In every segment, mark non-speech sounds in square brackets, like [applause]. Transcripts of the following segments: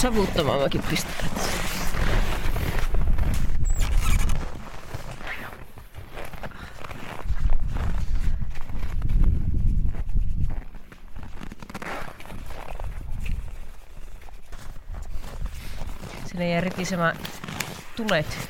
savuttamaan mäkin pistetään. Sinne jäi ritisemään tulet.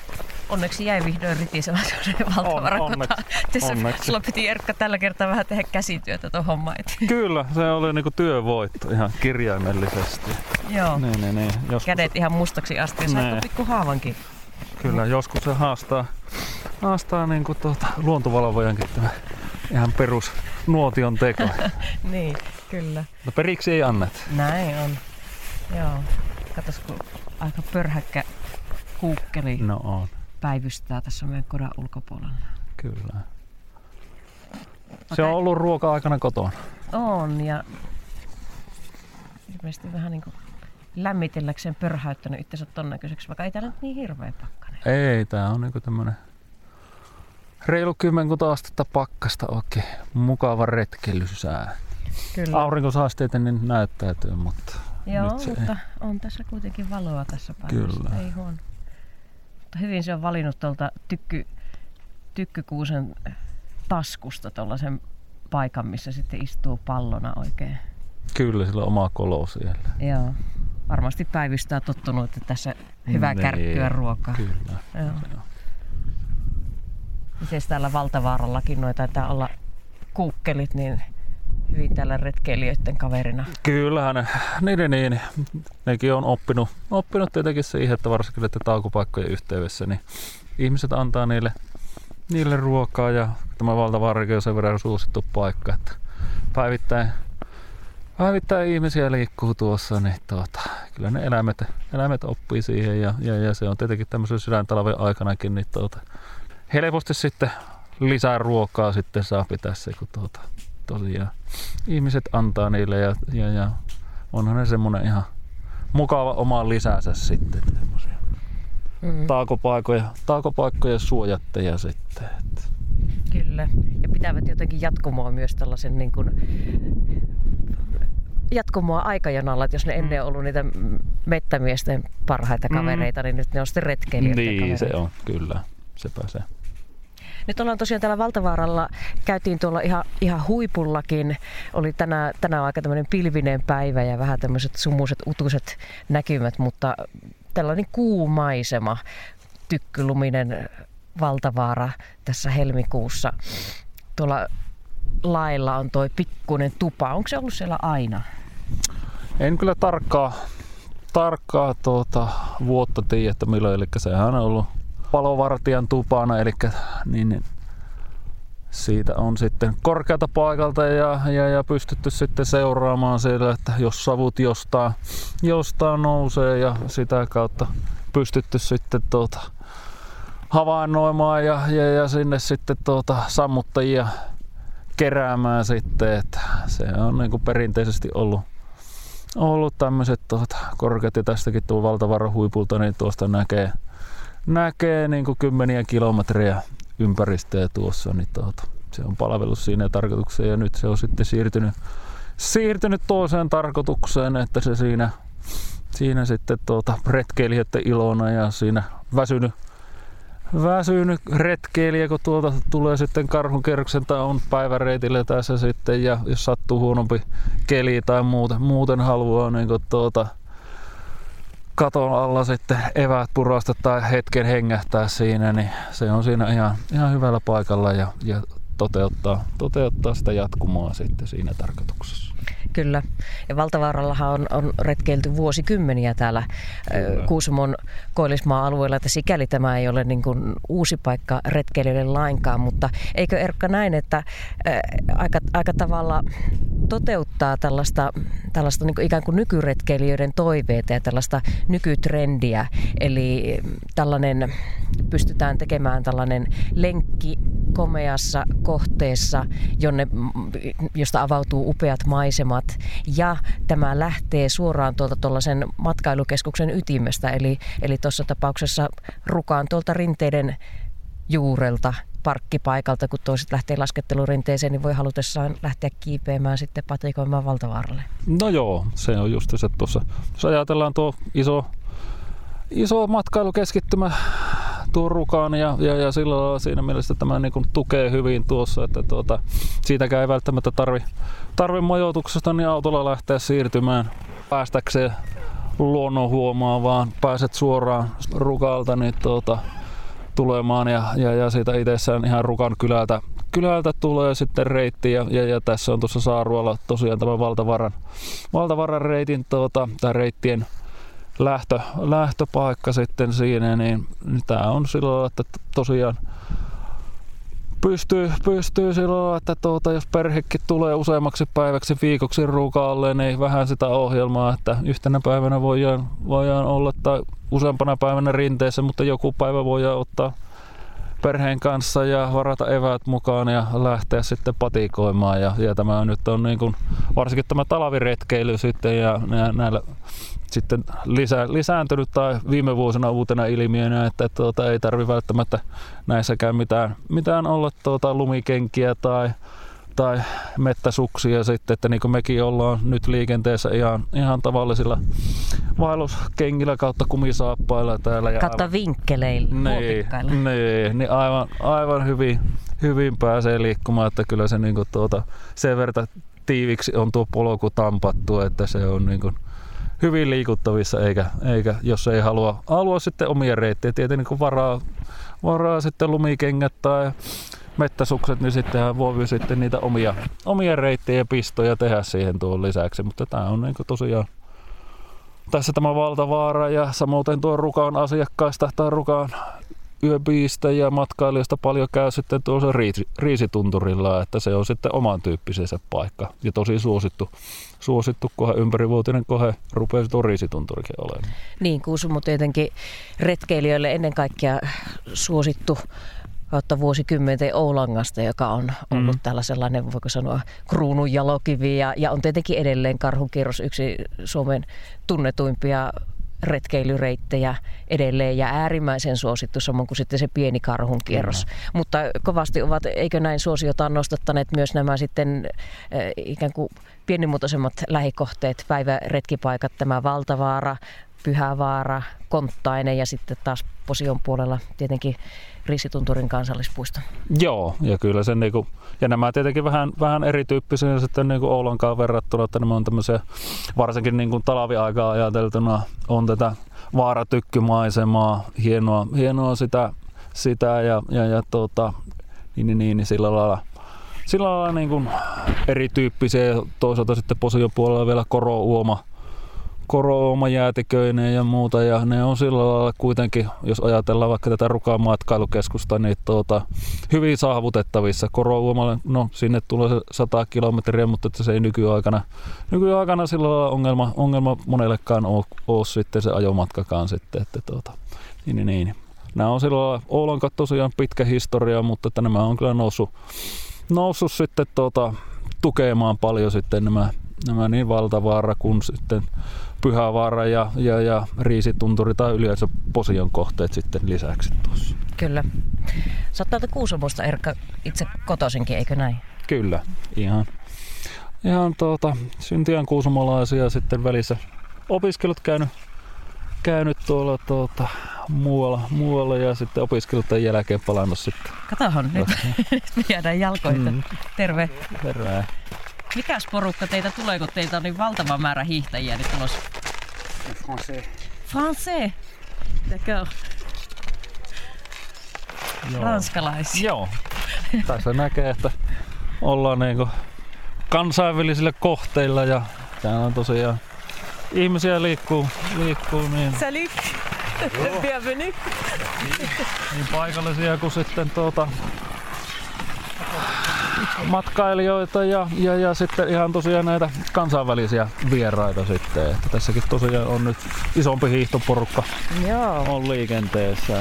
Onneksi jäi vihdoin ritisemään sellainen valtava On- onneksi. Tässä Onneksi. sulla piti Erkka tällä kertaa vähän tehdä käsityötä tuon homman eteen. Kyllä, se oli niinku työvoitto ihan kirjaimellisesti. Joo. Niin, niin, niin. Joskus, Kädet ihan mustaksi asti ja Nee. pikku haavankin. Kyllä, joskus se haastaa, haastaa niinku tuota, luontovalvojankin tämä ihan perus nuotion teko. [laughs] Niin, kyllä. Mutta periksi ei anneta. Näin on. Joo. Katos, kun aika pörhäkkä kuukkeli No on, päivystää tässä meidän kodan ulkopuolella. kyllä. Se on ollut ruoka-aikana kotona. On ja ilmeisesti vähän niin kuin lämmitelläkseen pörhäyttänyt itsensä ton näköiseksi, vaikka ei täällä nyt niin hirveä pakkanen. Ei, tää on niinku tämmönen reilu kymmenkunta astetta pakkasta oikein mukava retkeilysää. Kyllä. Aurinkosaasteita niin näyttäytyy, mutta Joo, mutta on tässä kuitenkin valoa tässä päivässä. Kyllä. Ei huono. Mutta hyvin se on valinnut tuolta tykky, tykkykuusen taskusta tuollaisen paikan, missä sitten istuu pallona oikein. kyllä sillä on oma kolo siellä. Joo. Varmasti päivystää tottunut, että tässä hyvää Niin, kärkkyä ruokaa. Kyllä. Joo. On. Miten täällä Valtavaarallakin noita taitaa olla kuukkelit, niin hyvin täällä retkeilijöiden kaverina. Kyllähän ne, niin, nekin on oppinut, oppinut tietenkin siihen, että varsinkin näiden taukopaikkojen yhteydessä, niin ihmiset antaa niille, niille ruokaa ja tämä valtavarrikin on sen verran suosittu paikka, että päivittäin, päivittäin ihmisiä liikkuu tuossa, niin tuota, kyllä ne eläimet, eläimet oppii siihen ja, ja, ja se on tietenkin tämmöisen sydäntalven aikanakin, niin tuota, helposti sitten lisää ruokaa sitten saa pitää se, kun tuota, tosiaan ihmiset antaa niille ja, ja, ja onhan ne semmonen ihan mukava oma lisänsä sitten. semmosia Mm. Taakopaikkoja, taakopaikkoja suojatteja sitten. että Kyllä. Ja pitävät jotenkin jatkumoa myös tällaisen niin kuin jatkumoa aikajanalla, että jos ne ennen on ollut niitä mettämiesten parhaita Mm. kavereita, niin nyt ne on sitten retkeilijöiden Niin kavereita. se on, kyllä. Sepä se. Nyt ollaan tosiaan täällä Valtavaaralla, käytiin tuolla ihan, ihan huipullakin. Oli tänään, tänään aika tämmöinen pilvinen päivä ja vähän tämmöiset sumuiset, utuiset näkymät, mutta tällainen kuumaisema, tykkyluminen Valtavaara tässä helmikuussa. Tuolla lailla on toi pikkuinen tupa. Onko se ollut siellä aina? En kyllä tarkkaa, tarkkaa tuota, vuotta tiedä, että milloin. Eli sehän on ollut palovartijan tupana, eli niin, niin siitä on sitten korkealta paikalta ja, ja, ja pystytty sitten seuraamaan siellä, että jos savut jostain, jostain nousee ja sitä kautta pystytty sitten tuota, havainnoimaan ja, ja, ja sinne sitten tuota, sammuttajia keräämään sitten, että se on niin kuin perinteisesti ollut, ollut tämmöiset tuota, korkeat ja tästäkin tuo valtavara huipulta, niin tuosta näkee, näkee niin kuin kymmeniä kilometrejä ympäristöä tuossa, niin tuota, se on palvellut siinä tarkoitukseen ja nyt se on sitten siirtynyt, siirtynyt toiseen tarkoitukseen, että se siinä, siinä sitten tuota, retkeilijöiden ilona ja siinä väsynyt väsynyt retkeilijä, kun tuolta tulee sitten karhunkerroksen tai on päiväreitillä tässä sitten ja jos sattuu huonompi keli tai muuten, muuten haluaa niin tuota, katon alla sitten eväät purasta tai hetken hengähtää siinä, niin se on siinä ihan, ihan hyvällä paikalla ja, ja toteuttaa, toteuttaa sitä jatkumoa sitten siinä tarkoituksessa. Kyllä. Ja Valtavaarallahan on, on retkeilty vuosikymmeniä täällä Kyllä. ö, Kuusamon koillismaa alueella, että sikäli tämä ei ole niin kuin uusi paikka retkeilijöille lainkaan, mutta eikö Erkka näin, että ö, aika, aika tavalla toteuttaa tällaista, tällaista niin kuin ikään kuin nykyretkeilijöiden toiveita ja tällaista nykytrendiä, eli tällainen pystytään tekemään tällainen lenkki komeassa kohteessa, jonne, josta avautuu upeat maisemat. Ja tämä lähtee suoraan tuolta tuollaisen matkailukeskuksen ytimestä, eli, eli tuossa tapauksessa rukaan tuolta rinteiden juurelta parkkipaikalta, kun toiset lähtee laskettelurinteeseen, niin voi halutessaan lähteä kiipeämään sitten patikoimaan valtavaaralle. No joo, se on just se tuossa. Jos ajatellaan tuo iso, iso matkailukeskittymä tuo rukaan ja, ja, ja sillä lailla siinä mielessä tämä niin kuin tukee hyvin tuossa, että tuota, siitäkään ei välttämättä tarvi, tarvi majoituksesta niin autolla lähteä siirtymään päästäkseen luonnon huomaan, vaan pääset suoraan rukalta niin tuota, tulemaan ja, ja, ja siitä itsessään ihan Rukan kylältä, kylältä tulee sitten reitti ja, ja, ja tässä on tuossa Saarualla tosiaan tämä valtavaran, valtavaran reitin tuota, tai reittien lähtö, lähtöpaikka sitten siinä, niin, tämä on sillä että tosiaan pystyy, pystyy silloin, että tuota, jos perhekin tulee useammaksi päiväksi viikoksi ruukaalle, niin vähän sitä ohjelmaa, että yhtenä päivänä voidaan, voidaan olla tai useampana päivänä rinteessä, mutta joku päivä voidaan ottaa perheen kanssa ja varata eväät mukaan ja lähteä sitten patikoimaan. Ja, ja tämä nyt on niin kuin, varsinkin tämä talviretkeily sitten ja näillä sitten lisä, lisääntynyt tai viime vuosina uutena ilmiönä, että tuota, ei tarvi välttämättä näissäkään mitään, mitään olla tuota, lumikenkiä tai, tai mettäsuksia sitten, että niin kuin mekin ollaan nyt liikenteessä ihan, ihan tavallisilla vaelluskengillä kautta kumisaappailla täällä. Ja kautta aivan, vinkkeleillä, niin, niin, niin aivan, aivan hyvin, hyvin pääsee liikkumaan, että kyllä se niin kuin tuota, sen verran tiiviksi on tuo polku tampattu, että se on niin kuin, hyvin liikuttavissa, eikä, eikä jos ei halua, halua sitten omia reittejä, tietenkin kun varaa, varaa sitten lumikengät tai mettäsukset, niin sittenhän voi sitten niitä omia, omia reittejä ja pistoja tehdä siihen tuon lisäksi, mutta tämä on niin tosiaan tässä tämä valtavaara ja samoin tuo Rukaan asiakkaista tai Rukaan yöbiistä ja matkailijoista paljon käy sitten tuossa riisitunturilla, että se on sitten oman tyyppisensä paikka ja tosi suosittu, suosittu kohe, ympärivuotinen kohe rupeaa tuo riisitunturikin olemaan. Niin, Kuusumo tietenkin retkeilijöille ennen kaikkea suosittu kautta vuosikymmenten Oulangasta, joka on ollut mm. tällä sellainen, voiko sanoa, kruunun jalokivi ja, ja on tietenkin edelleen karhunkierros yksi Suomen tunnetuimpia retkeilyreittejä edelleen ja äärimmäisen suosittu, samoin kuin sitten se pieni karhun kierros. Kyllä. Mutta kovasti ovat, eikö näin suosiotaan nostattaneet myös nämä sitten äh, ikään kuin pienimuotoisemmat lähikohteet, päiväretkipaikat, tämä Valtavaara, Pyhävaara, Konttainen ja sitten taas Posion puolella tietenkin Riisitunturin kansallispuisto. Joo, ja kyllä se niinku, ja nämä tietenkin vähän, vähän erityyppisiä sitten niinku Oulankaan verrattuna, että nämä on tämmöisiä, varsinkin niinku talviaikaa ajateltuna, on tätä vaaratykkymaisemaa, hienoa, hienoa sitä, sitä ja, ja, ja tuota, niin, niin, niin, niin, sillä lailla sillä lailla niin kuin erityyppisiä, toisaalta sitten Posion puolella vielä korouoma, jäätiköineen ja muuta. Ja ne on sillä lailla kuitenkin, jos ajatellaan vaikka tätä Rukaan matkailukeskusta, niin tuota, hyvin saavutettavissa. Korouomalle, no sinne tulee se 100 kilometriä, mutta että se ei nykyaikana, nykyaikana sillä lailla ongelma, ongelma monellekaan ole, ole sitten se ajomatkakaan sitten. Että tuota, niin, niin, niin. Nämä on sillä Oulun tosiaan pitkä historia, mutta että nämä on kyllä noussut, noussut sitten tuota, tukemaan paljon sitten nämä, nämä niin Valtavaara kuin sitten Pyhävaara ja, ja, ja Riisitunturi tai yleensä Posion kohteet sitten lisäksi tuossa. Kyllä. Sä oot Kuusamosta Erkka itse kotoisinkin, eikö näin? Kyllä, ihan, ihan tuota, syntiän kuusamolaisia sitten välissä opiskelut käynyt, käynyt tuolla tuota, muualla, muualla ja sitten opiskelun jälkeen palannut sitten. Katohan, nyt, [laughs] nyt jäädään jalkoihin. Mm. Terve. Terve. Mikäs porukka teitä tulee, kun teitä on niin valtava määrä hiihtäjiä nyt tulossa? Français. Français? D'accord. Joo. Ranskalaisia. Joo. Tässä näkee, että ollaan niinku kansainvälisillä kohteilla ja täällä on tosiaan ihmisiä liikkuu, liikkuu niin... Salut! [laughs] Bienvenue! Niin paikallisia kuin sitten tuota, matkailijoita ja, ja, ja sitten ihan tosiaan näitä kansainvälisiä vieraita sitten. Että tässäkin tosiaan on nyt isompi hiihtoporukka Joo. on liikenteessä.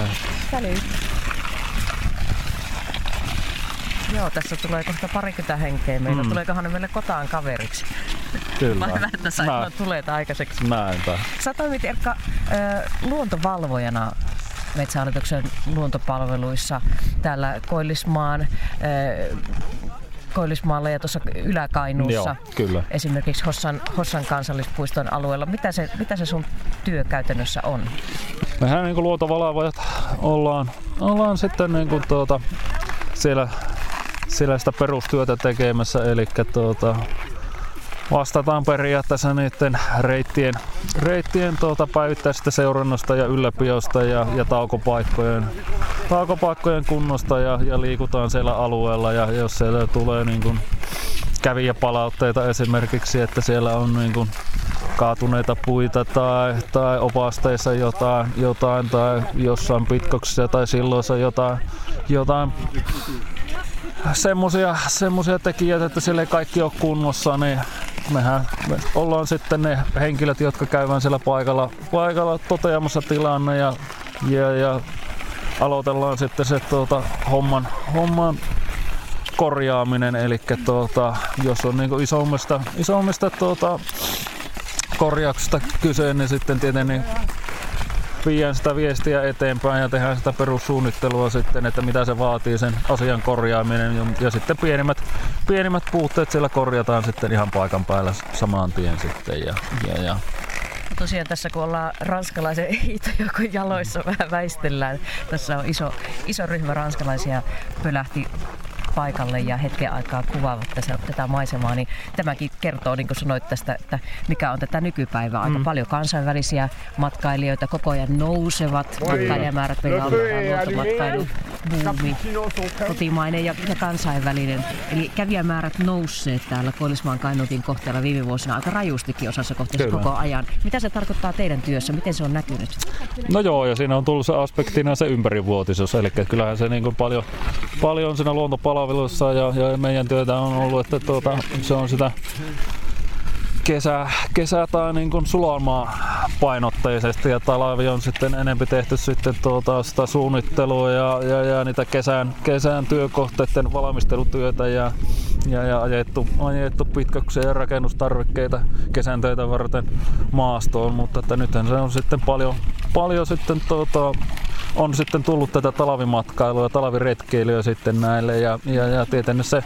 Salut. Joo, tässä tulee kohta parikymmentä henkeä meillä. Mm. Tuleekohan ne meille kotaan kaveriksi? Kyllä. Hyvä, että sait tulee aikaiseksi. Näinpä. Sä toimit Erkka luontovalvojana Metsähallituksen luontopalveluissa täällä Koillismaan Koillismaalla ja tuossa Ylä-Kainuussa. Joo, kyllä. Esimerkiksi Hossan, Hossan kansallispuiston alueella. Mitä se, mitä se sun työ käytännössä on? Mehän niin luontovalvojat ollaan, ollaan sitten niin kuin tuota, siellä, siellä sitä perustyötä tekemässä, eli tuota, vastataan periaatteessa niiden reittien, reittien tuota päivittäisestä seurannasta ja ylläpiosta ja, ja taukopaikkojen, taukopaikkojen kunnosta ja, ja liikutaan siellä alueella. Ja jos siellä tulee niin kuin kävijäpalautteita esimerkiksi, että siellä on niin kuin kaatuneita puita tai, tai opasteissa jotain, jotain tai jossain pitkoksissa tai silloissa jotain, jotain semmosia, semmosia tekijöitä, että siellä ei kaikki ole kunnossa, niin mehän me ollaan sitten ne henkilöt, jotka käyvät siellä paikalla, paikalla toteamassa tilanne ja, ja, ja aloitellaan sitten se tuota, homman, homman korjaaminen, eli tuota, jos on niin isommista, isommista tuota, korjauksesta kyse, niin sitten tietenkin viedään sitä viestiä eteenpäin ja tehdään sitä perussuunnittelua sitten, että mitä se vaatii sen asian korjaaminen ja sitten pienimmät, pienimmät puutteet siellä korjataan sitten ihan paikan päällä samaan tien sitten ja, ja, ja tosiaan tässä kun ollaan ranskalaisen [laughs] hiitojoukon jaloissa vähän väistellään. Tässä on iso, iso ryhmä ranskalaisia pölähti paikalle ja hetken aikaa kuvaavat tässä, tätä maisemaa, niin tämäkin kertoo, niin kuin sanoit tästä, että mikä on tätä nykypäivää. Aika mm. paljon kansainvälisiä matkailijoita, koko ajan nousevat matkailijamäärät. Meillä on luontomatkailu, buumi, kotimainen ja, ja kansainvälinen. Eli kävijämäärät nousseet täällä Koillismaan Kainuutin kohteella viime vuosina aika rajustikin osassa kohteessa koko ajan. Mitä se tarkoittaa teidän työssä? Miten se on näkynyt? No joo, ja siinä on tullut se aspektina se ympärivuotisuus. Eli kyllähän se niin kuin paljon, paljon siinä luontopalveluissa palveluissa ja, ja meidän työtä on ollut, että tuota, se on sitä kesä, kesä tai niin kuin sulamaa painotteisesti ja talvi on sitten enempi tehty sitten tuota sitä suunnittelua ja, ja, ja niitä kesän, kesän työkohteiden valmistelutyötä ja, ja, ja ajettu, ajettu pitkäksiä ja rakennustarvikkeita kesän töitä varten maastoon, mutta että nythän se on sitten paljon, paljon sitten tuota, on sitten tullut tätä talvimatkailua ja talviretkeilyä sitten näille ja, ja, ja tietenkin se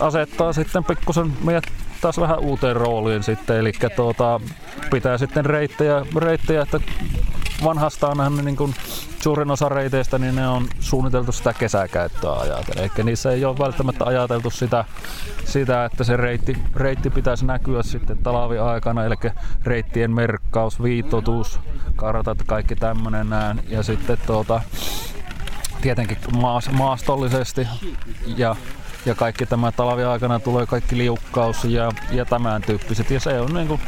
asettaa sitten pikkusen meidät taas vähän uuteen rooliin sitten, eli tuota, pitää sitten reittejä, reittejä että vanhastaan niin kuin suurin osa reiteistä niin ne on suunniteltu sitä kesäkäyttöä ajatellen. Eikä niissä ei ole välttämättä ajateltu sitä, sitä että se reitti, reitti pitäisi näkyä sitten talviaikana, eli reittien merkkaus, viitotus, kartat, kaikki tämmöinen näin. Ja sitten tuota, tietenkin maas, maastollisesti ja ja kaikki tämä talviaikana tulee kaikki liukkaus ja, ja tämän tyyppiset. Ja se on niin kuin,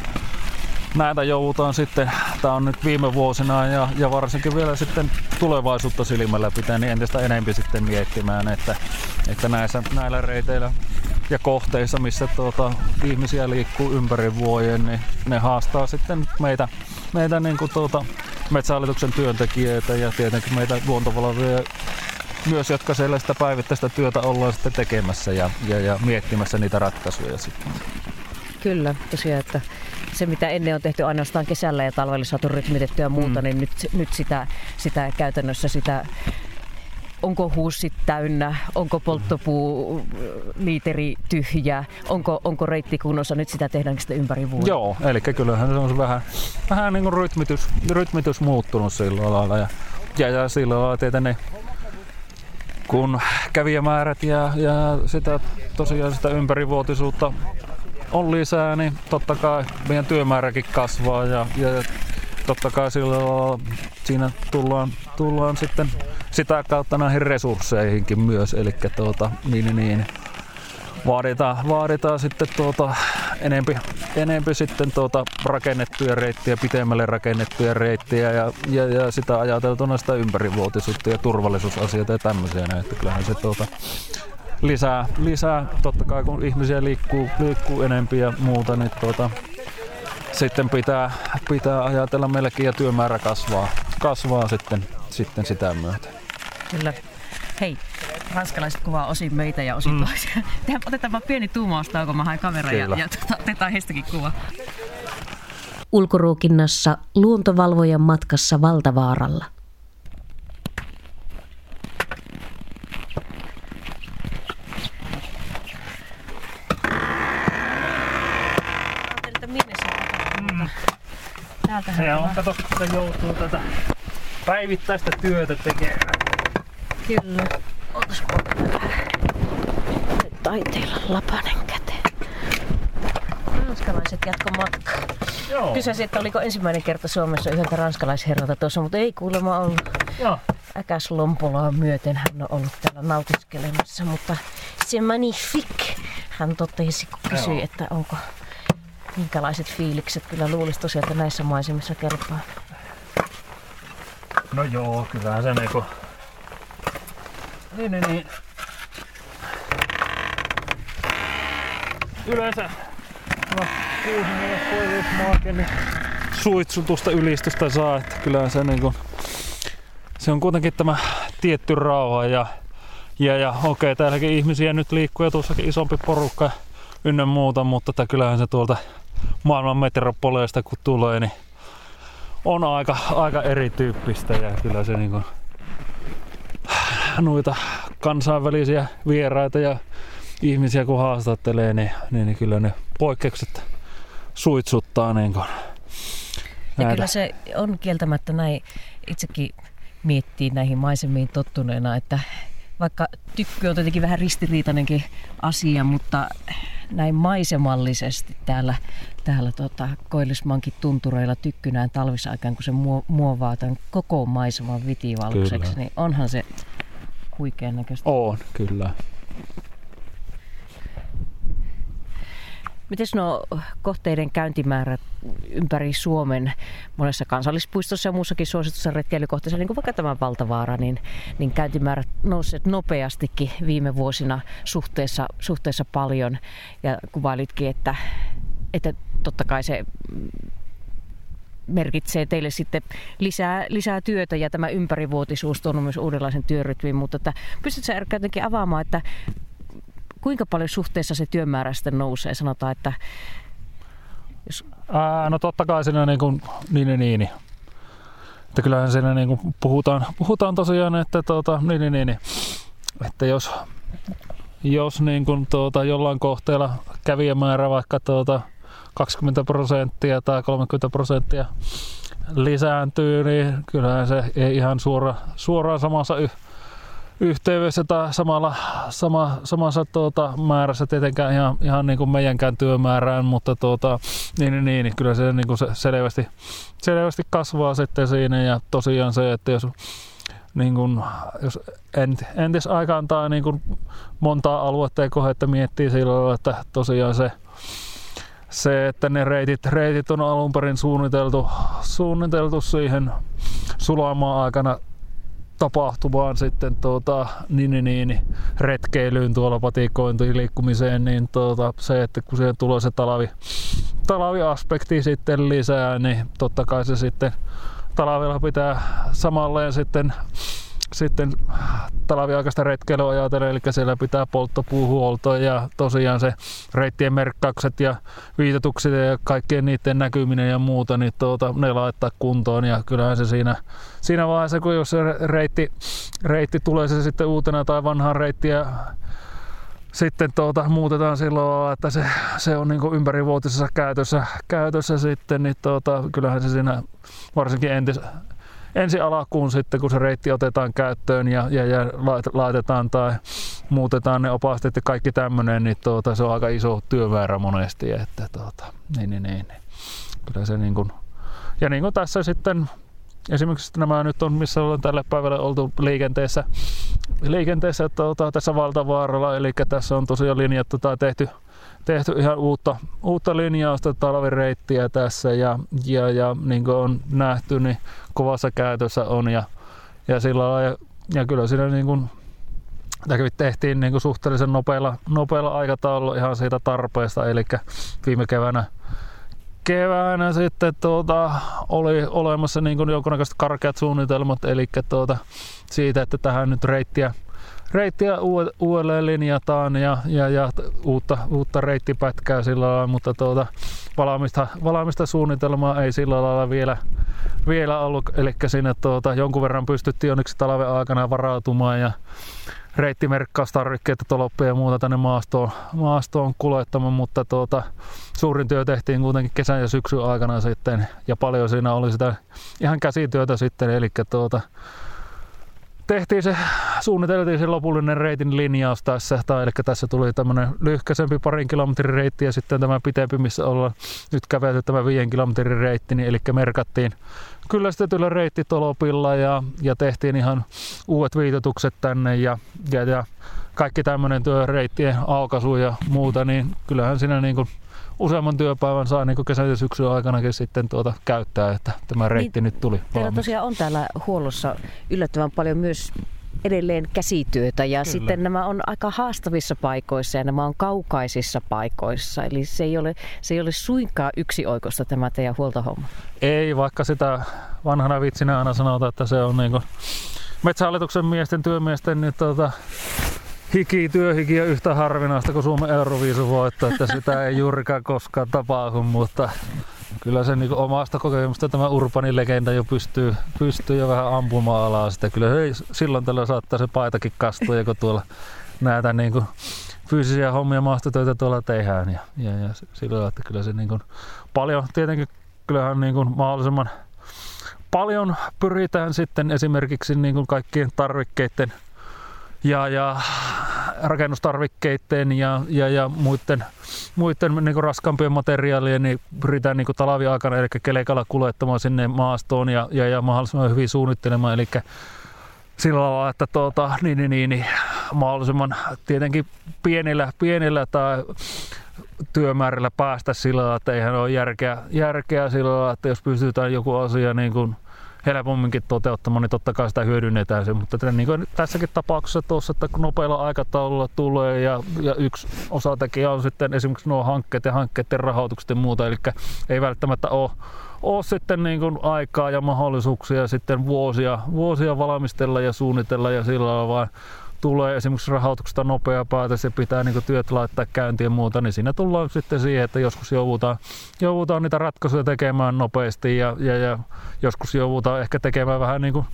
näitä joudutaan sitten, tämä on nyt viime vuosina ja, ja varsinkin vielä sitten tulevaisuutta silmällä pitää niin entistä enemmän sitten miettimään, että, että näissä, näillä reiteillä ja kohteissa, missä tuota, ihmisiä liikkuu ympäri vuoden, niin ne haastaa sitten meitä, meitä niin kuin tuota, metsähallituksen työntekijöitä ja tietenkin meitä luontovalvoja myös, jotka sellaista päivittäistä työtä ollaan sitten tekemässä ja, ja, ja miettimässä niitä ratkaisuja sitten. Kyllä, tosiaan, että se mitä ennen on tehty ainoastaan kesällä ja talvella saatu rytmitettyä ja muuta, mm. niin nyt, nyt sitä, sitä käytännössä sitä onko huussit täynnä, onko polttopuu liiteri tyhjä, onko, onko reitti kunnossa, nyt sitä tehdään sitten ympäri vuoden. Joo, eli kyllähän se on vähän, vähän niin kuin rytmitys, rytmitys muuttunut sillä lailla ja, ja, ja sillä lailla tietenkin kun kävijämäärät ja, ja sitä tosiaan sitä ympärivuotisuutta on lisää, niin totta kai meidän työmääräkin kasvaa ja, ja totta kai silloin siinä tullaan, tullaan sitten sitä kautta näihin resursseihinkin myös, eli tuota, niin, niin, vaaditaan, vaaditaan sitten tuota, enempi, enempi sitten tuota rakennettuja reittiä, pitemmälle rakennettuja reittiä ja, ja, ja sitä ajateltuna sitä ympärivuotisuutta ja turvallisuusasioita ja tämmöisiä. Että kyllähän se tuota, lisää, lisää, totta kai kun ihmisiä liikkuu, liikkuu enempi ja muuta, niin tuota, sitten pitää, pitää ajatella meillekin ja työmäärä kasvaa, kasvaa sitten, sitten sitä myötä. Kyllä. Hei, ranskalaiset kuvaa osin meitä ja osin mm. toisia. Otetaan vaan pieni tuumaustauko, mä haen kameran ja, ja tota, otetaan heistäkin kuva. Ulkoruukinnassa luontovalvojan matkassa Valtavaaralla. Täältähän Ja on, kato, kun se joutuu tätä päivittäistä työtä tekemään. Kyllä. Onks mulla taiteilla lapanen käteen? Ranskalaiset jatko matkaa. Joo. Kysäsi, että oliko ensimmäinen kerta Suomessa yhdeltä ranskalaisherralta tuossa, mutta ei kuulemma ollut. Joo. Äkäs lompoloa myöten hän on ollut täällä nautiskelemassa, mutta se magnifique. Hän totesi, kun kysyi, Joo. että onko minkälaiset fiilikset. Kyllä luulisi tosiaan, että näissä maisemissa kelpaa. No joo, kyllähän se niinku... Niin, niin, niin. Yleensä no, kuusi koivuusmaakin, niin suitsutusta ylistystä saa, että kyllähän se niinku... Se on kuitenkin tämä tietty rauha ja, ja, ja okei, täälläkin ihmisiä nyt liikkuu ja tuossakin isompi porukka ynnä muuta, mutta että kyllähän se tuolta maailman metropoleista kun tulee, niin on aika, aika erityyppistä. Ja kyllä se niinku noita kansainvälisiä vieraita ja ihmisiä kun haastattelee, niin, niin, niin kyllä ne poikkeukset suitsuttaa niin kuin Ja kyllä se on kieltämättä näin, itsekin miettii näihin maisemiin tottuneena, että vaikka tykky on tietenkin vähän ristiriitainenkin asia, mutta näin maisemallisesti täällä, täällä tota Koillismankin tuntureilla tykkynään talvisaikaan, kun se muo- muovaa tämän koko maiseman vitivalkoiseksi, Kyllä. niin onhan se huikean näköistä. On, kyllä. Miten nuo kohteiden käyntimäärät ympäri Suomen monessa kansallispuistossa ja muussakin suositussa retkeilykohteessa, niin kuin vaikka tämä Valtavaara, niin, niin käyntimäärät nousseet nopeastikin viime vuosina suhteessa, suhteessa paljon. Ja kuvailitkin, että, että totta kai se merkitsee teille sitten lisää, lisää työtä ja tämä ympärivuotisuus tuonut myös uudenlaisen työrytmin, mutta pystytkö sä jotenkin avaamaan, että kuinka paljon suhteessa se työmäärä sitten nousee? Sanotaan, että jos Ää, no totta kai siinä niin kuin, niin ja niin. Että kyllähän siinä niin kuin puhutaan, puhutaan tosiaan, että tuota, niin, niin, niin, että jos, jos niin kuin tuota, jollain kohteella kävijämäärä vaikka tuota 20 prosenttia tai 30 prosenttia lisääntyy, niin kyllähän se ei ihan suora, suoraan samassa y- yhteydessä tai samalla, sama, samassa tuota, määrässä tietenkään ihan, ihan niin kuin meidänkään työmäärään, mutta tuota, niin, niin, niin, niin kyllä se, niin kuin se selvästi, selvästi kasvaa sitten siinä. Ja tosiaan se, että jos niin kuin, jos ent, entis aikaan tai niin kuin montaa aluetta ja kohdetta miettii lailla, että tosiaan se, se, että ne reitit, reitit on alun perin suunniteltu, suunniteltu siihen sulamaan aikana tapahtuvaan sitten tuota, niin, niin, niin, retkeilyyn tuolla patikointiin liikkumiseen, niin tuota, se, että kun siihen tulee se talavi, talaviaspekti sitten lisää, niin totta kai se sitten talvella pitää samalleen sitten sitten talviaikaista retkeilyä ajatellen, eli siellä pitää polttopuuhuoltoa ja tosiaan se reittien merkkaukset ja viitotukset ja kaikkien niiden näkyminen ja muuta, niin tuota, ne laittaa kuntoon. Ja kyllähän se siinä, siinä vaiheessa, kun jos se reitti, reitti tulee se sitten uutena tai vanhaan reittiä sitten tuota, muutetaan silloin, että se, se on niin ympärivuotisessa käytössä, käytössä sitten, niin tuota, kyllähän se siinä varsinkin entis, ensi alkuun sitten, kun se reitti otetaan käyttöön ja, ja, ja lait- laitetaan tai muutetaan ne opasteet ja kaikki tämmöinen, niin tuota, se on aika iso työmäärä monesti. Että, tuota, niin, niin, niin, niin. Kyllä se niin kuin, ja niin kuin tässä sitten esimerkiksi nämä nyt on, missä ollaan tälle päivälle oltu liikenteessä, liikenteessä tuota, tässä Valtavaaralla, eli tässä on tosiaan linjattu tai tehty, tehty ihan uutta, uutta linjausta talvireittiä tässä ja, ja, ja niin kuin on nähty, niin kovassa käytössä on ja, ja sillä lailla, ja, kyllä siinä niin kuin, tehtiin niin kuin suhteellisen nopealla, nopealla aikataululla ihan siitä tarpeesta, eli viime keväänä keväänä sitten tuota, oli olemassa niin jonkunnäköiset karkeat suunnitelmat, eli tuota, siitä, että tähän nyt reittiä, reittiä uudelleen linjataan ja, ja, ja uutta, uutta reittipätkää sillä lailla, mutta tuota, valmista, valmista suunnitelmaa ei sillä lailla vielä, vielä ollut, eli sinne tuota, jonkun verran pystyttiin onneksi talven aikana varautumaan ja reittimerkkaustarvikkeita, toloppeja ja muuta tänne maastoon, maastoon kuljettamaan, mutta tuota, suurin työ tehtiin kuitenkin kesän ja syksyn aikana sitten ja paljon siinä oli sitä ihan käsityötä sitten, eli tuota, tehtiin se, suunniteltiin se lopullinen reitin linjaus tässä, tai eli tässä tuli tämmöinen lyhkäisempi parin kilometrin reitti ja sitten tämä pitempi, missä ollaan nyt kävelty tämä viiden kilometrin reitti, niin eli merkattiin kyllästetyllä reittitolopilla ja, ja tehtiin ihan uudet viitotukset tänne ja, ja, ja kaikki tämmöinen työ, reittien aukaisu ja muuta, niin kyllähän siinä niin kuin useamman työpäivän saa niin kesän ja syksyn aikanakin sitten tuota käyttää, että tämä reitti niin, nyt tuli Teillä tosiaan on täällä huollossa yllättävän paljon myös edelleen käsityötä ja Kyllä. sitten nämä on aika haastavissa paikoissa ja nämä on kaukaisissa paikoissa. Eli se ei ole, se ei ole suinkaan yksioikoista tämä teidän huoltohomma. Ei, vaikka sitä vanhana vitsinä aina sanotaan, että se on niin metsähallituksen miesten, työmiesten niin tuota, hiki, työhiki on yhtä harvinaista kuin Suomen Euroviisuvoitto, että sitä ei juurikaan koskaan tapahdu, mutta kyllä se niin omasta kokemusta tämä urbanin legenda jo pystyy, pystyy jo vähän ampumaan alaa sitä. Kyllä hei, silloin tällä saattaa se paitakin kastua, kun tuolla näitä niin kuin fyysisiä hommia maastotöitä tuolla tehdään. Ja, ja, ja silloin, että kyllä se niin kuin, paljon, tietenkin kyllähän niin kuin mahdollisimman paljon pyritään sitten esimerkiksi niin kuin kaikkien tarvikkeiden ja, ja rakennustarvikkeiden ja, ja, ja muiden, muiden niin raskaampien materiaalien niin pyritään niin talviaikana eli kelekalla kuljettamaan sinne maastoon ja, ja, ja mahdollisimman hyvin suunnittelemaan. Eli sillä lailla, että tuota, niin, niin, niin, niin, mahdollisimman tietenkin pienillä, pienillä tai työmäärällä päästä sillä lailla, että eihän ole järkeä, järkeä sillä lailla, että jos pystytään joku asia niin kuin helpomminkin toteuttamaan, niin totta kai sitä hyödynnetään se. Mutta niin kuin tässäkin tapauksessa tuossa, että kun nopealla aikataululla tulee ja, ja yksi osatekijä on sitten esimerkiksi nuo hankkeet ja hankkeiden rahoitukset ja muuta, eli ei välttämättä ole ole sitten niin kuin aikaa ja mahdollisuuksia sitten vuosia, vuosia valmistella ja suunnitella ja sillä lailla, vaan tulee esimerkiksi rahoituksesta nopea päätös ja pitää niin työt laittaa käyntiin ja muuta, niin siinä tullaan sitten siihen, että joskus joudutaan, joudutaan niitä ratkaisuja tekemään nopeasti ja, ja, ja joskus joudutaan ehkä tekemään vähän niin kuin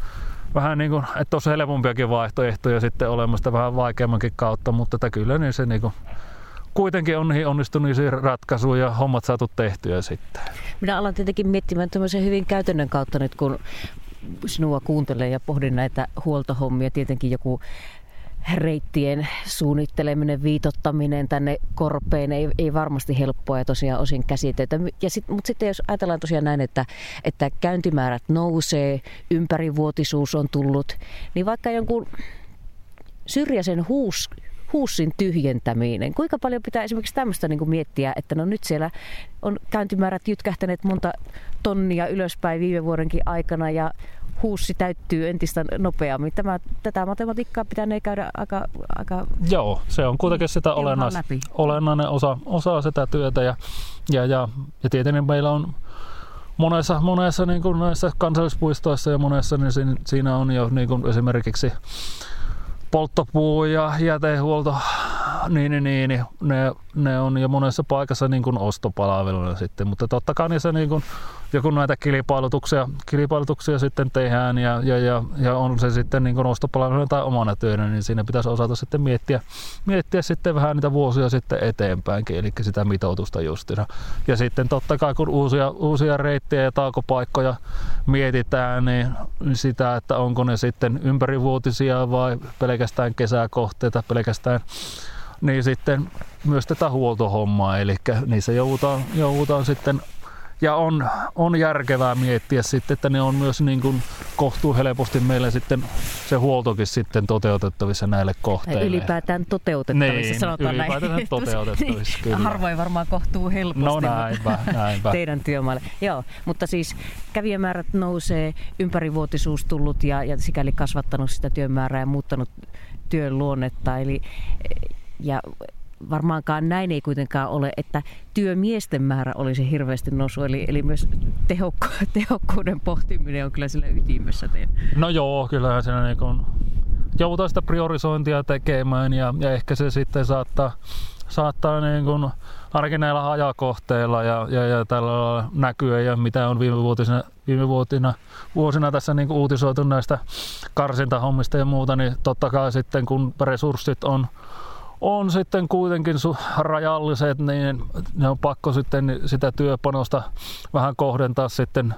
vähän niin kuin, että olisi helpompiakin vaihtoehtoja sitten olemasta vähän vaikeammankin kautta, mutta että kyllä niin se niin kuin, kuitenkin on niihin onnistuneisiin ratkaisuja ja hommat saatu tehtyä sitten. Minä alan tietenkin miettimään tämmöisen hyvin käytännön kautta nyt, kun sinua kuuntelee ja pohdin näitä huoltohommia. Tietenkin joku reittien suunnitteleminen, viitottaminen tänne korpeen ei, ei varmasti helppoa ja tosiaan osin käsitetä. Ja sit, mutta sitten jos ajatellaan tosiaan näin, että, että käyntimäärät nousee, ympärivuotisuus on tullut, niin vaikka jonkun syrjäisen huus, huussin tyhjentäminen. Kuinka paljon pitää esimerkiksi tämmöistä niin kuin miettiä, että no nyt siellä on käyntimäärät jytkähtäneet monta tonnia ylöspäin viime vuodenkin aikana ja huussi täyttyy entistä nopeammin. Tämä, tätä matematiikkaa pitää ne käydä aika, aika Joo, se on kuitenkin sitä olennais, olennainen osa, osa sitä työtä ja, ja, ja, ja tietenkin meillä on monessa, monessa niin kuin näissä kansallispuistoissa ja monessa, niin siinä on jo niin kuin esimerkiksi polttopuu ja jätehuolto, niin, niin, niin, niin ne, ne on jo monessa paikassa niin kuin ostopalveluna sitten, mutta totta kai niissä niin kuin ja kun näitä kilpailutuksia, kilpailutuksia sitten tehdään ja, ja, ja, ja on se sitten niin ostopalveluna tai omana työnä, niin siinä pitäisi osata sitten miettiä, miettiä sitten vähän niitä vuosia sitten eteenpäinkin, eli sitä mitoutusta justina. Ja sitten totta kai kun uusia, uusia reittejä ja taukopaikkoja mietitään, niin sitä, että onko ne sitten ympärivuotisia vai pelkästään kesäkohteita, pelkästään niin sitten myös tätä huoltohommaa, eli niissä joudutaan, joudutaan sitten ja on, on järkevää miettiä sitten, että ne on myös niin kuin kohtuu helposti meille sitten se huoltokin sitten toteutettavissa näille kohteille. Ylipäätään toteutettavissa, niin, sanotaan ylipäätään näin. toteutettavissa, [laughs] kyllä. Harvoin varmaan kohtuu helposti. No näinpä, näinpä. Teidän työmaalle. Joo, mutta siis kävijämäärät nousee, ympärivuotisuus tullut ja, ja sikäli kasvattanut sitä työmäärää ja muuttanut työn luonnetta. Eli, ja varmaankaan näin ei kuitenkaan ole, että työmiesten määrä olisi hirveästi noussut, eli, eli myös tehokku, [laughs] tehokkuuden pohtiminen on kyllä sillä ytimessä teidän. No joo, kyllähän siinä niin kun sitä priorisointia tekemään ja, ja ehkä se sitten saattaa, saattaa niin kuin, ainakin näillä hajakohteilla ja, ja, ja tällä näkyy ja mitä on viime vuotisina, viime vuotina, vuosina tässä niin uutisoitu näistä karsintahommista ja muuta, niin totta kai sitten kun resurssit on, on sitten kuitenkin rajalliset, niin ne on pakko sitten sitä työpanosta vähän kohdentaa sitten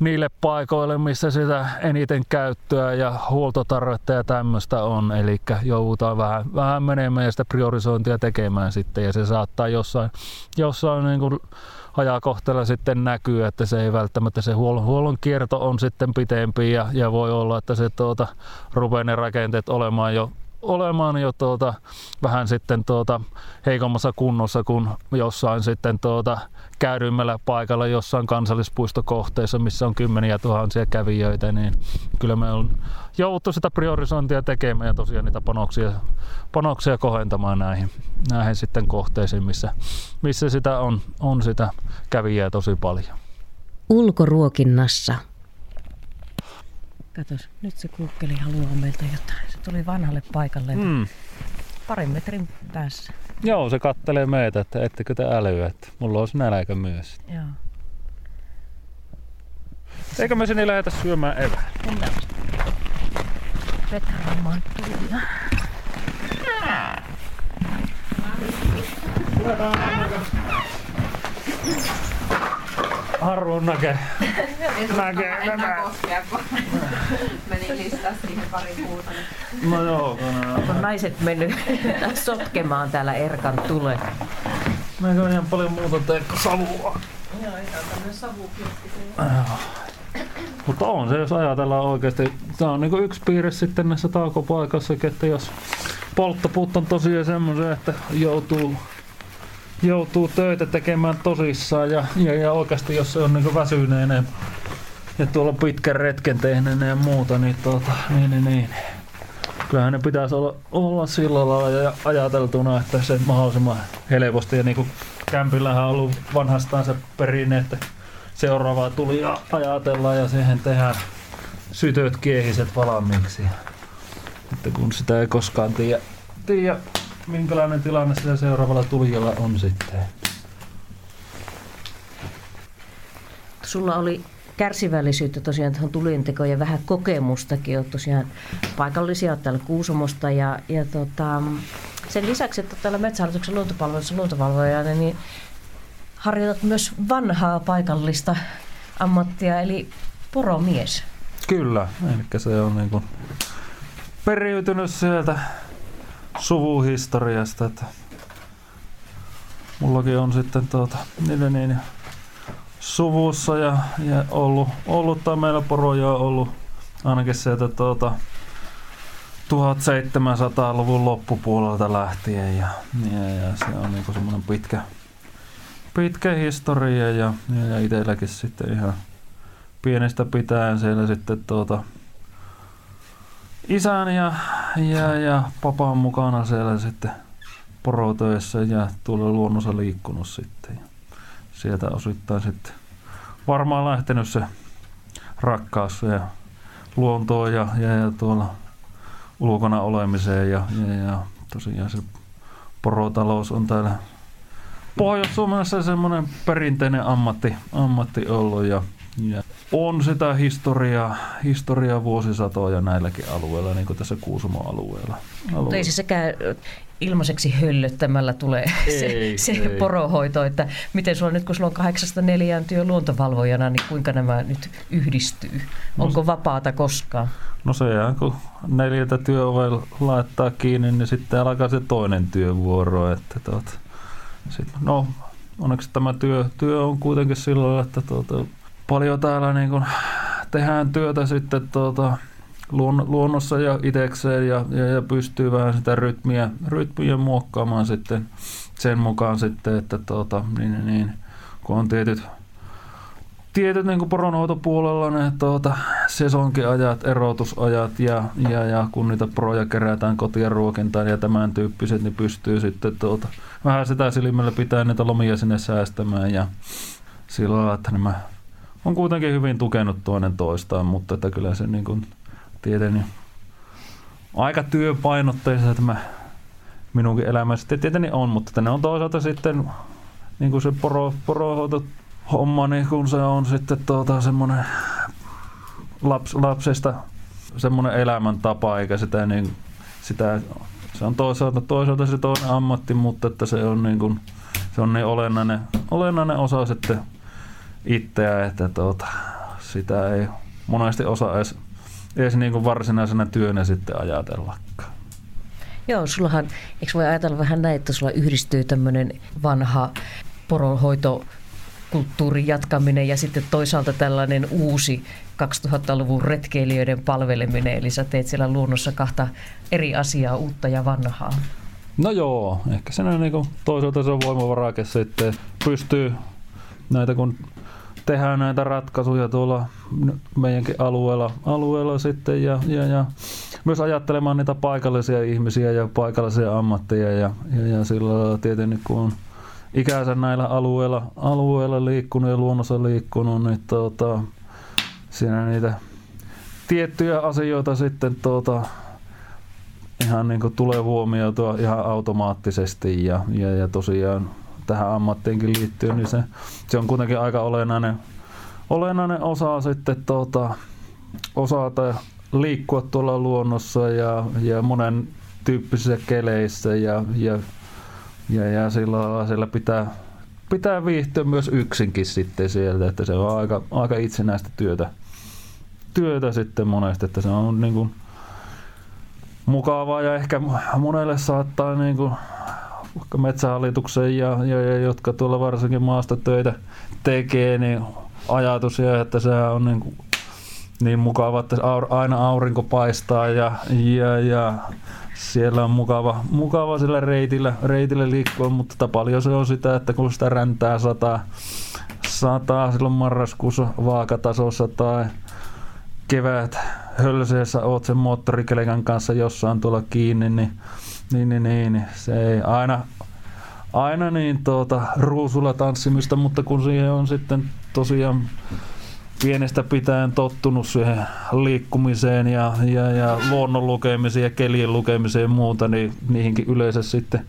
niille paikoille, missä sitä eniten käyttöä ja huoltotarvetta ja tämmöistä on. Eli joudutaan vähän, vähän menemään ja sitä priorisointia tekemään sitten ja se saattaa jossain, jossain niin kuin ajakohteella sitten näkyy, että se ei välttämättä se huollon, huollon kierto on sitten pitempi ja, ja voi olla, että se tuota, rupeaa ne rakenteet olemaan jo olemaan jo tuota, vähän sitten tuota, heikommassa kunnossa kuin jossain sitten tuota, käydymmällä paikalla jossain kansallispuistokohteessa, missä on kymmeniä tuhansia kävijöitä, niin kyllä me on jouduttu sitä priorisointia tekemään ja tosiaan niitä panoksia, panoksia kohentamaan näihin, näihin sitten kohteisiin, missä, missä sitä on, on sitä kävijää tosi paljon. Ulkoruokinnassa Katos, nyt se kuukkeli haluaa meiltä jotain. Se tuli vanhalle paikalle mm. parin metrin päässä. Joo, se kattelee meitä, että ettekö te älyä, että mulla olisi nälkä myös. Joo. Eikö me sinne lähetä syömään evää? Mennään. Vetämään tulia. Harvoin näkee. näkee enää koskea, kun meni listaa siihen pari kuuta. No joo, kun... Onko naiset mennyt sotkemaan täällä Erkan tule? Näkö ihan paljon muuta tee savua. Joo, ei tämmönen savukioski. Mutta on se, jos ajatellaan oikeasti. Tämä on niinku yksi piirre sitten näissä taukopaikassa, että jos polttopuut on tosiaan semmoisen, että joutuu joutuu töitä tekemään tosissaan ja, ja, ja oikeasti jos se on niin väsyneenä ja tuolla pitkän retken tehneenä ja muuta, niin, tuota, niin, niin, niin. kyllähän ne pitäisi olla, olla sillä lailla ja ajateltuna, että se mahdollisimman helposti ja niin kuin kämpillähän on ollut vanhastaan se perinne, että seuraavaa tuli ja ajatellaan ja siihen tehdään sytöt kiehiset valmiiksi. Että kun sitä ei koskaan tiedä, tiedä minkälainen tilanne sillä seuraavalla tulijalla on sitten. Sulla oli kärsivällisyyttä tosiaan tuohon tulientekoon ja vähän kokemustakin. Olet tosiaan paikallisia täällä Kuusamosta ja, ja tota, sen lisäksi, että täällä Metsähallituksen luontopalvelussa luontovalvojana, niin harjoitat myös vanhaa paikallista ammattia, eli poromies. Kyllä, eli se on niin kuin periytynyt sieltä suvuhistoriasta. Että mullakin on sitten tuota, niin, niin, suvussa ja, ja ollut, ollut tai meillä poroja on ollut ainakin sieltä tuota, 1700-luvun loppupuolelta lähtien ja, ja, ja se on niinku semmoinen pitkä, pitkä historia ja, ja, ja itselläkin sitten ihan pienestä pitäen siellä sitten tuota, isän ja, ja, ja papan mukana siellä sitten porotöissä ja tuolla luonnossa liikkunut sitten. Ja sieltä osittain sitten varmaan lähtenyt se rakkaus ja luontoon ja, ja, ja tuolla ulkona olemiseen ja, ja, ja tosiaan se porotalous on täällä Pohjois-Suomessa semmoinen perinteinen ammatti, ammatti ollut ja, ja on sitä historiaa, historiaa vuosisatoja näilläkin alueilla, niin kuin tässä Kuusamo-alueella. Mutta ei se sekään ilmaiseksi höllöttämällä tulee [laughs] ei, se, se ei. porohoito, että miten sulla nyt, kun sulla on kahdeksasta neljään työ luontovalvojana, niin kuinka nämä nyt yhdistyy? No Onko vapaata koskaan? No se kun neljältä työovella laittaa kiinni, niin sitten alkaa se toinen työvuoro. Että tuot, sit, no, onneksi tämä työ, työ on kuitenkin sillä että tuota, paljon täällä niin kuin tehdään työtä sitten tuota, luon, luonnossa ja itekseen ja, ja, ja pystyy vähän sitä rytmiä, rytmiä muokkaamaan sitten sen mukaan sitten, että tuota, niin, niin, kun on tietyt, tietyt niin poronhoitopuolella ne tuota, sesonkiajat, erotusajat ja, ja, ja kun niitä proja kerätään kotien ruokintaan ja tämän tyyppiset, niin pystyy sitten tuota, vähän sitä silmällä pitää niitä lomia sinne säästämään ja sillä lailla, että nämä on kuitenkin hyvin tukenut toinen toistaan, mutta että kyllä se niin kuin, tieten, niin aika työpainotteista tämä minunkin elämässä sitten tietenkin on, mutta ne on toisaalta sitten niin kuin se poro, porohoito homma, niin kun se on sitten tuota, semmoinen laps, lapsesta semmoinen elämäntapa, eikä sitä, niin, sitä se on toisaalta, toisaalta se toinen ammatti, mutta että se on niin, kuin, se on niin olennainen, olennainen osa sitten itseä, että tuota, sitä ei monesti osaa edes, edes niin kuin varsinaisena työnä sitten ajatellakaan. Joo, sullahan, eikö voi ajatella vähän näin, että sulla yhdistyy tämmöinen vanha poronhoito kulttuurin jatkaminen ja sitten toisaalta tällainen uusi 2000-luvun retkeilijöiden palveleminen, eli sä teet siellä luonnossa kahta eri asiaa, uutta ja vanhaa. No joo, ehkä se on niin toisaalta se on voimavaraakin sitten pystyy näitä kun tehdään näitä ratkaisuja tuolla meidänkin alueella, alueella sitten ja, ja, ja myös ajattelemaan niitä paikallisia ihmisiä ja paikallisia ammatteja ja, ja, ja sillä lailla tietenkin kun on ikänsä näillä alueilla, alueilla liikkunut ja luonnossa liikkunut, niin tuota, siinä niitä tiettyjä asioita sitten tuota, ihan niin kuin tulee huomioitua ihan automaattisesti ja, ja, ja tosiaan tähän ammattiinkin liittyen, niin se, se on kuitenkin aika olennainen, olennainen osa sitten tuota, osata liikkua tuolla luonnossa ja, ja monen tyyppisissä keleissä ja, ja, ja, ja sillä, sillä pitää, pitää viihtyä myös yksinkin sitten sieltä, että se on aika, aika itsenäistä työtä, työtä sitten monesti, että se on niin kuin mukavaa ja ehkä monelle saattaa niin kuin vaikka metsähallituksen ja, ja, ja, jotka tuolla varsinkin maasta töitä tekee, niin ajatus ja että se on niin, kuin, niin mukava, että aina aurinko paistaa ja, ja, ja siellä on mukava, mukava sillä reitillä, reitillä liikkua, mutta paljon se on sitä, että kun sitä räntää sataa, sataa silloin marraskuussa vaakatasossa tai kevät hölseessä oot sen moottorikelekan kanssa jossain tuolla kiinni, niin, niin, niin, niin, niin. Se ei aina, aina niin tuota, ruusulla tanssimista, mutta kun siihen on sitten tosiaan pienestä pitäen tottunut siihen liikkumiseen ja, ja, ja luonnon lukemiseen ja kelien lukemiseen ja muuta, niin niihinkin yleensä sitten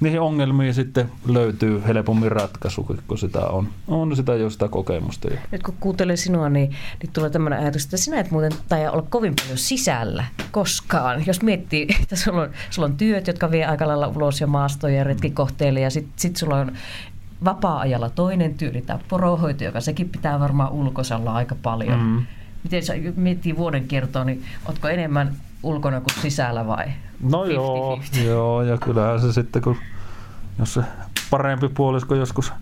niihin ongelmiin sitten löytyy helpommin ratkaisu, kun sitä on, on sitä jo sitä kokemusta. Jo. Nyt kun kuuntelee sinua, niin, niin tulee tämmöinen ajatus, että sinä et muuten tai olla kovin paljon sisällä koskaan. Jos miettii, [laughs] että sulla on, sulla on työt, jotka vie aika lailla ulos ja maastoja ja retkikohteille ja sitten sit sulla on vapaa-ajalla toinen työ, eli tämä porohoito, joka sekin pitää varmaan ulkosalla aika paljon. Mm. Miten sä miettii vuoden kertoa, niin ootko enemmän ulkona kuin sisällä vai? No 50-50? joo, joo, ja kyllähän se sitten, kun jos se parempi puolisko joskus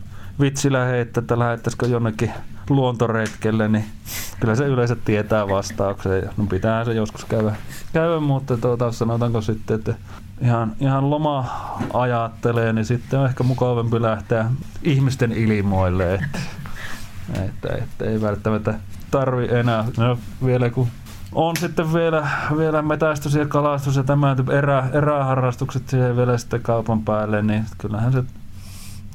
vitsillä heittää, että lähettäisikö jonnekin luontoretkelle, niin kyllä se yleensä tietää vastauksen. No pitää se joskus käydä, käydä mutta tuota, sanotaanko sitten, että ihan, ihan loma ajattelee, niin sitten on ehkä mukavampi lähteä ihmisten ilmoille, että, että, että ei välttämättä tarvi enää. No, vielä kun on sitten vielä, vielä metästys ja kalastus ja tämä erä, eräharrastukset siihen vielä sitten kaupan päälle, niin kyllähän se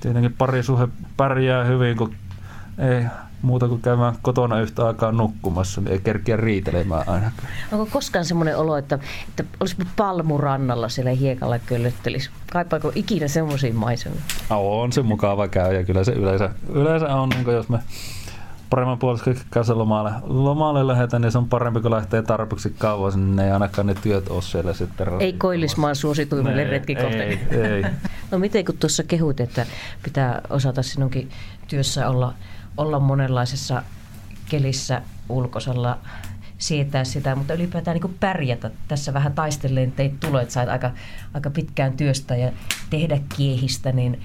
tietenkin parisuhe pärjää hyvin, kun ei muuta kuin käymään kotona yhtä aikaa nukkumassa, niin ei kerkiä riitelemään ainakaan. Onko koskaan semmoinen olo, että, että olisi palmurannalla siellä hiekalla köllöttelisi? Kaipaako ikinä semmoisiin maisemia? No, on se mukava käy ja kyllä se yleensä, yleensä on, niin jos me paremman puolesta kanssa lomalle, lomalle lähdetään, niin se on parempi, kun lähtee tarpeeksi kauan sinne, ei ainakaan ne työt ole siellä sitten. Ei Koillismaan suosituimmille retkikohteille. Ei, ei. [laughs] no miten kun tuossa kehut, että pitää osata sinunkin työssä olla, olla monenlaisessa kelissä ulkosalla sietää sitä, mutta ylipäätään niin pärjätä. Tässä vähän taistelleen teit tulo, että sait aika, aika pitkään työstä ja tehdä kiehistä, niin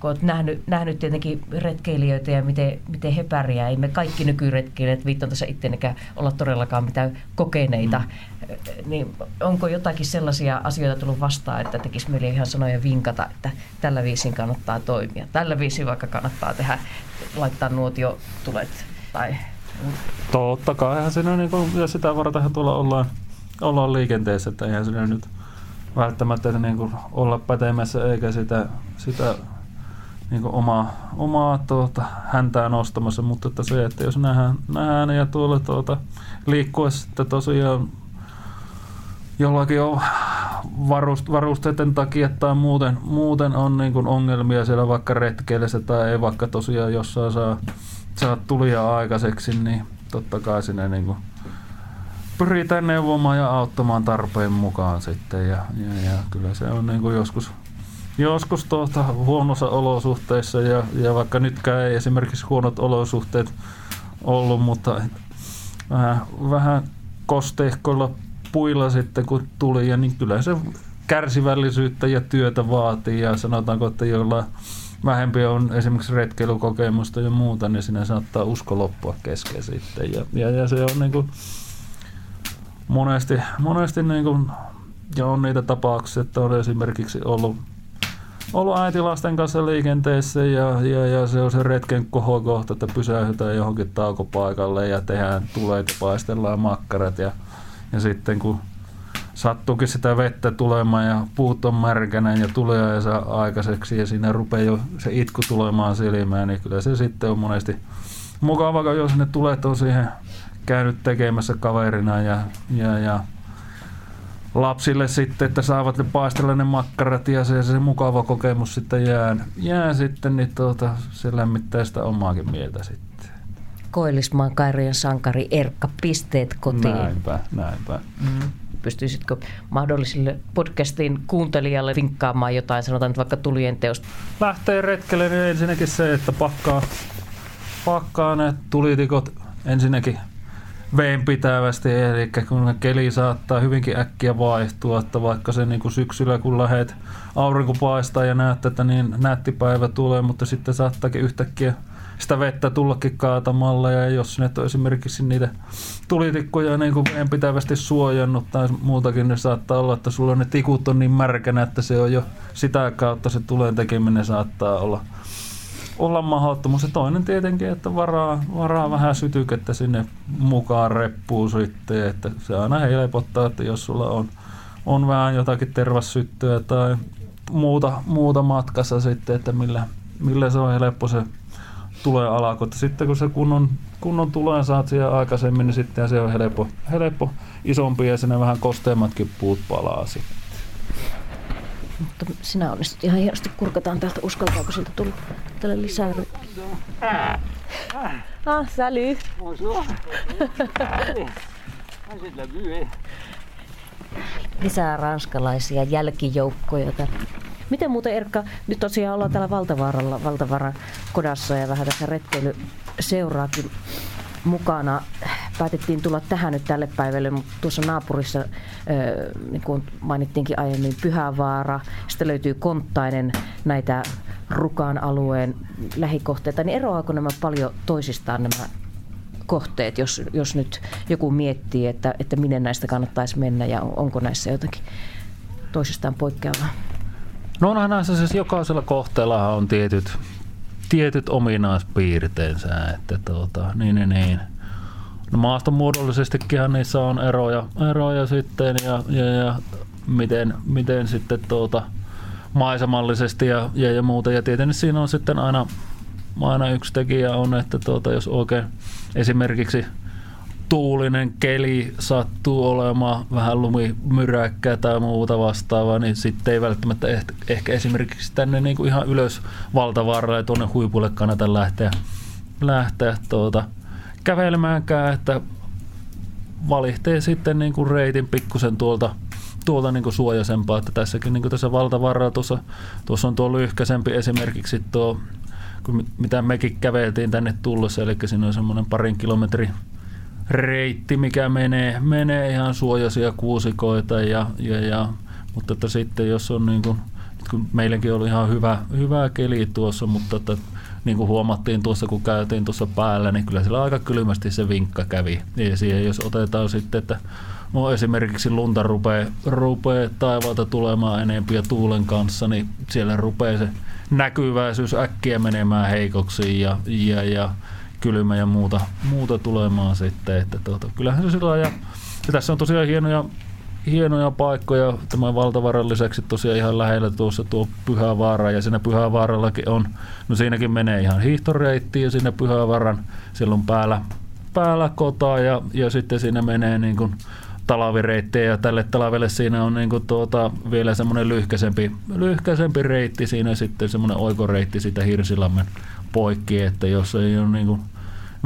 kun olet nähnyt, nähnyt tietenkin retkeilijöitä ja miten, miten he pärjää. Ei me kaikki nykyretkeilijät viittaan tässä ittenekään olla todellakaan mitään kokeneita. Mm. Niin onko jotakin sellaisia asioita tullut vastaan, että tekisi meille ihan sanoja vinkata, että tällä viisin kannattaa toimia. Tällä viisin vaikka kannattaa tehdä, laittaa nuotio tulet tai Totta kai, eihän siinä niin kuin, ja sitä varten tuolla ollaan, ollaan liikenteessä, että eihän siinä nyt välttämättä niin kuin olla pätemässä eikä sitä, sitä niin kuin omaa, omaa tuota, häntää nostamassa, mutta että se, että jos nähdään, nähdään ja tuolla tuota, liikkua sitten tosiaan jollakin on varust, varusteiden takia tai muuten, muuten on niin kuin ongelmia siellä vaikka retkeilessä tai ei vaikka tosiaan jossain saa, saa tulia aikaiseksi, niin totta kai sinne niin kuin pyritään neuvomaan ja auttamaan tarpeen mukaan sitten. Ja, ja, ja kyllä se on niin kuin joskus, joskus tuota huonossa olosuhteissa ja, ja vaikka nytkään ei esimerkiksi huonot olosuhteet ollut, mutta vähän, vähän kosteihkoilla puilla sitten kun tuli ja niin kyllä se kärsivällisyyttä ja työtä vaatii ja sanotaanko, että joilla vähempi on esimerkiksi retkeilukokemusta ja muuta, niin sinne saattaa usko loppua kesken sitten. Ja, ja, ja se on niin kuin monesti, monesti niin kuin, ja on niitä tapauksia, että on esimerkiksi ollut, ollut äiti lasten kanssa liikenteessä ja, ja, ja se on se retken kohokohta, että pysähytään johonkin taukopaikalle ja tehdään tuleet paistellaan makkarat ja, ja sitten kun sattuukin sitä vettä tulemaan ja puut on märkänä ja tulee ja saa aikaiseksi ja siinä rupeaa jo se itku tulemaan silmään, niin kyllä se sitten on monesti mukava, jos ne tulet on siihen käynyt tekemässä kaverina ja, ja, ja lapsille sitten, että saavat ne paistella ne makkarat ja se, se mukava kokemus sitten jää, jää sitten, niin tuota, se lämmittää sitä omaakin mieltä sitten. Koillismaan Kairien sankari Erkka, pisteet kotiin. Näinpä, näinpä. Mm. Pystyisitkö mahdollisille podcastin kuuntelijalle vinkkaamaan jotain, sanotaan nyt vaikka tulien teosta? Lähtee retkelle, niin ensinnäkin se, että pakkaa, pakkaa ne tulitikot ensinnäkin veenpitävästi, eli kun keli saattaa hyvinkin äkkiä vaihtua, että vaikka se niin kuin syksyllä kun lähet aurinko paistaa ja näet, että niin nätti päivä tulee, mutta sitten saattaakin yhtäkkiä sitä vettä tullakin kaatamalla ja jos sinne on esimerkiksi niitä tulitikkoja niin kuin pitävästi suojannut tai muutakin, niin saattaa olla, että sulla ne tikut on niin märkänä, että se on jo sitä kautta se tulen tekeminen saattaa olla olla mahdottomuus. Ja toinen tietenkin, että varaa, varaa vähän sytykettä sinne mukaan reppuun sitten, että se aina helpottaa, että jos sulla on, on vähän jotakin tervassyttöä tai muuta, muuta matkassa sitten, että millä, millä se on helppo se tulee alako. Sitten kun se kunnon, kunnon tulee saat siihen aikaisemmin, niin sitten se on helppo, helppo isompi ja sinne vähän kosteammatkin puut palaa sitten. Mutta sinä onnistut ihan hienosti. Kurkataan täältä. Uskaltaako sieltä tulla tälle lisää? Ah, salut. Bonjour. Lisää ranskalaisia jälkijoukkoja. Miten muuten Erkka, nyt tosiaan ollaan täällä Valtavaaralla, Valtavaaran kodassa ja vähän tässä retkeilyseuraakin mukana. Päätettiin tulla tähän nyt tälle päivälle, mutta tuossa naapurissa, niin kuin mainittiinkin aiemmin, Pyhävaara, sitten löytyy Konttainen, näitä Rukaan alueen lähikohteita, niin eroaako nämä paljon toisistaan nämä kohteet, jos, jos nyt joku miettii, että, että minne näistä kannattaisi mennä ja onko näissä jotakin toisistaan poikkeavaa? No onhan näissä siis jokaisella kohteella on tietyt tietyt ominaispiirteensä, että tuota, niin, niin, niin. No muodollisestikin niissä on eroja, eroja sitten ja, ja, ja miten, miten sitten tuota, maisemallisesti ja, ja, ja muuta. Ja tietenkin siinä on sitten aina, aina yksi tekijä on, että tuota, jos oikein esimerkiksi tuulinen keli sattuu olemaan vähän lumimyräkkää tai muuta vastaavaa, niin sitten ei välttämättä ehkä, ehkä esimerkiksi tänne niin kuin ihan ylös valtavarra ja tuonne huipulle kannata lähteä, lähteä tuota, kävelemäänkään, että valihtee sitten niin kuin reitin pikkusen tuolta, tuolta niin kuin suojaisempaa, että tässäkin niin kuin tässä valtavarra, tuossa, tuossa on tuo lyhkäisempi esimerkiksi tuo, mitä mekin käveltiin tänne tullessa, eli siinä on semmoinen parin kilometrin reitti, mikä menee, menee ihan suojaisia kuusikoita ja, ja, ja mutta että sitten jos on niin kuin, kun meilläkin oli ihan hyvä, hyvä keli tuossa, mutta että niin kuin huomattiin tuossa, kun käytiin tuossa päällä, niin kyllä sillä aika kylmästi se vinkka kävi. Ja siihen jos otetaan sitten, että no esimerkiksi lunta rupeaa, rupeaa taivaalta tulemaan enempiä tuulen kanssa, niin siellä rupeaa se näkyväisyys äkkiä menemään heikoksi ja, ja, ja kylmä ja muuta, muuta tulemaan sitten. Että tuota, kyllähän se sillä ja, ja tässä on tosiaan hienoja, hienoja paikkoja. Tämän valtavaran lisäksi tosiaan ihan lähellä tuossa tuo Pyhävaara ja siinä Pyhävaarallakin on, no siinäkin menee ihan hiihtoreitti ja siinä Pyhävaaran, siellä on päällä, päällä kota ja, ja sitten siinä menee niin kuin talavireittejä ja tälle talavelle siinä on niin kuin tuota, vielä semmoinen lyhkäisempi, lyhkäisempi reitti. Siinä sitten semmoinen oikoreitti sitä Hirsilammen poikki, että jos ei ole niin kuin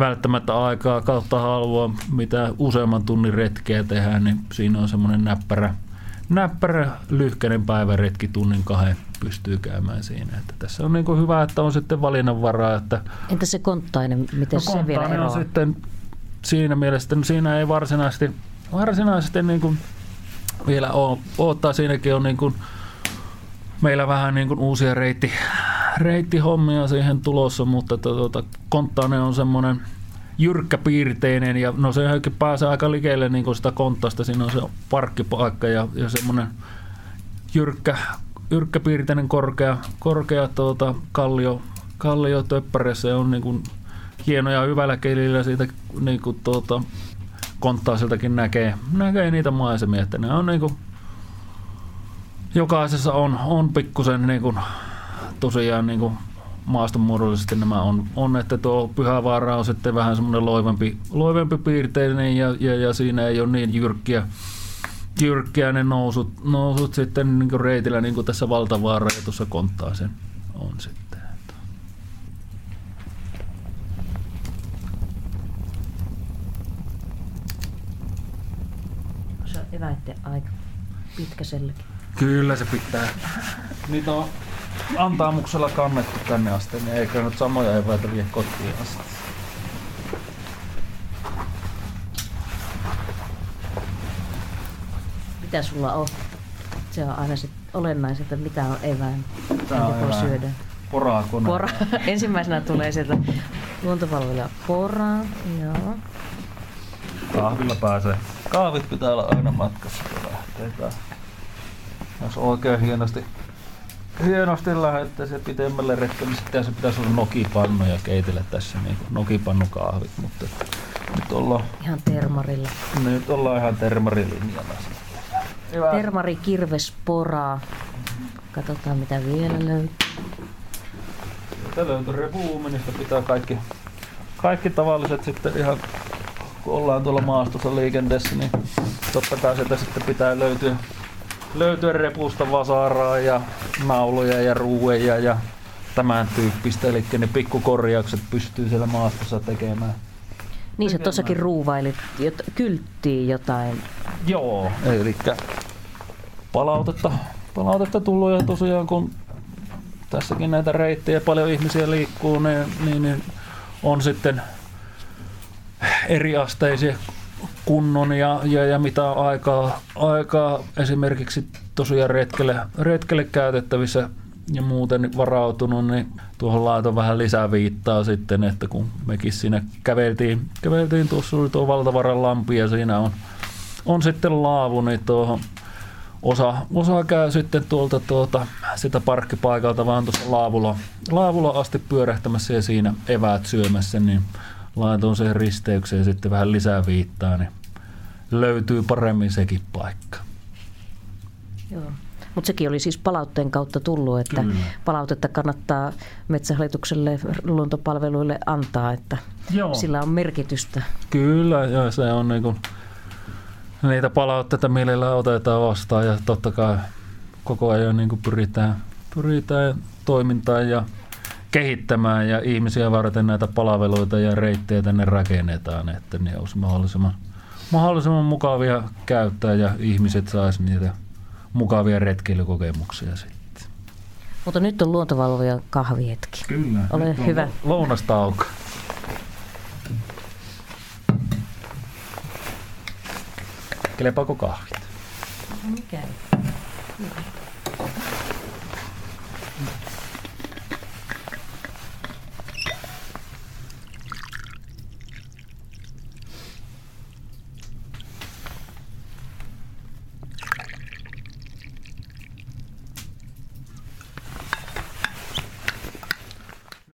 välttämättä aikaa kautta halua mitä useamman tunnin retkeä tehdä, niin siinä on semmoinen näppärä, näppärä lyhkäinen päiväretki tunnin kahden pystyy käymään siinä. Että tässä on niin kuin hyvä, että on sitten valinnanvaraa. Että Entä se konttainen, miten no, se vielä eroaa? on sitten siinä mielessä, no siinä ei varsinaisesti, varsinaisesti niin kuin vielä ole, odottaa siinäkin on niin kuin meillä vähän niin kuin uusia reitti, reittihommia siihen tulossa, mutta tuota, konttainen on semmoinen jyrkkäpiirteinen ja no se pääsee aika likeelle niin kuin sitä konttasta, siinä on se parkkipaikka ja, ja semmoinen jyrkkä, jyrkkäpiirteinen korkea, korkea tuota, kallio, kallio töppäreessä ja on niin kuin hienoja hyvällä kelillä siitä niin kuin tuota, konttaiseltakin näkee, näkee niitä maisemia, että ne on niin kuin, jokaisessa on, on pikkusen niin kuin, tosiaan niin kuin maastonmuodollisesti nämä on, on, että tuo Pyhävaara on sitten vähän semmoinen loivempi, loivempi piirteinen ja, ja, ja, siinä ei ole niin jyrkkiä, jyrkkiä ne nousut, nousut sitten niin kuin reitillä niin kuin tässä Valtavaara ja tuossa Konttaisen on sitten. Se on eväitten aika pitkä selkä. Kyllä se pitää. Niitä on antaamuksella kannettu tänne asti, niin eikö nyt samoja eväitä vie kotiin asti. Mitä sulla on? Se on aina olennaiset, että mitä on evään, on mitä evään. syödä. Poraa kone. Pora. [laughs] Ensimmäisenä tulee sieltä luontopalveluja poraa. Joo. Kahvilla pääsee. Kahvit pitää olla aina matkassa, kun lähtee. Jos oikein hienosti, hienosti lähdette se pitemmälle retkelle, niin sitten se pitäisi olla nokipannu ja keitellä tässä niin nokipannukahvit, mutta nyt ollaan, Ihan termarilla. nyt ollaan ihan termarilinjalla. Hyvä. Termari, kirves, poraa. Katsotaan mitä vielä löytyy. Sieltä löytyy repuumenista pitää kaikki, kaikki tavalliset sitten ihan kun ollaan tuolla maastossa liikenteessä, niin totta kai sieltä sitten pitää löytyä, löytyä repusta vasaraa ja nauluja ja ruueja ja tämän tyyppistä. Eli ne pikkukorjaukset pystyy siellä maastossa tekemään. Niin sä tossakin ruuvailit, jot, kylttiin jotain. Joo, eli palautetta, palautetta tullut ja tosiaan kun tässäkin näitä reittejä paljon ihmisiä liikkuu, niin, niin, niin on sitten eriasteisia kunnon ja, ja, ja mitä aikaa, aikaa esimerkiksi tosiaan retkelle, retkelle käytettävissä ja muuten varautunut, niin tuohon laitoin vähän lisää viittaa sitten, että kun mekin siinä käveltiin, käveltiin tuossa oli tuo Valtavaran lampi ja siinä on, on sitten laavu, niin tuohon osa, osa käy sitten tuolta tuota, sitä parkkipaikalta vaan tuossa laavulla, laavulla asti pyörähtämässä ja siinä eväät syömässä, niin laitoin siihen risteykseen sitten vähän lisää viittaa, niin löytyy paremmin sekin paikka. Joo. Mutta sekin oli siis palautteen kautta tullut, että Kyllä. palautetta kannattaa Metsähallitukselle luontopalveluille antaa, että Joo. sillä on merkitystä. Kyllä, ja se on niinku, niitä palautteita mielellään otetaan vastaan ja totta kai koko ajan niinku pyritään, pyritään toimintaan ja kehittämään ja ihmisiä varten näitä palveluita ja reittejä tänne rakennetaan, että ne olisi mahdollisimman, mahdollisimman mukavia käyttää ja ihmiset saisi niitä mukavia retkeilykokemuksia sitten. Mutta nyt on luontovalvoja kahvihetki. Kyllä. Ole hyvä. Lounastauko. Kelepaako kahvit? Mikä?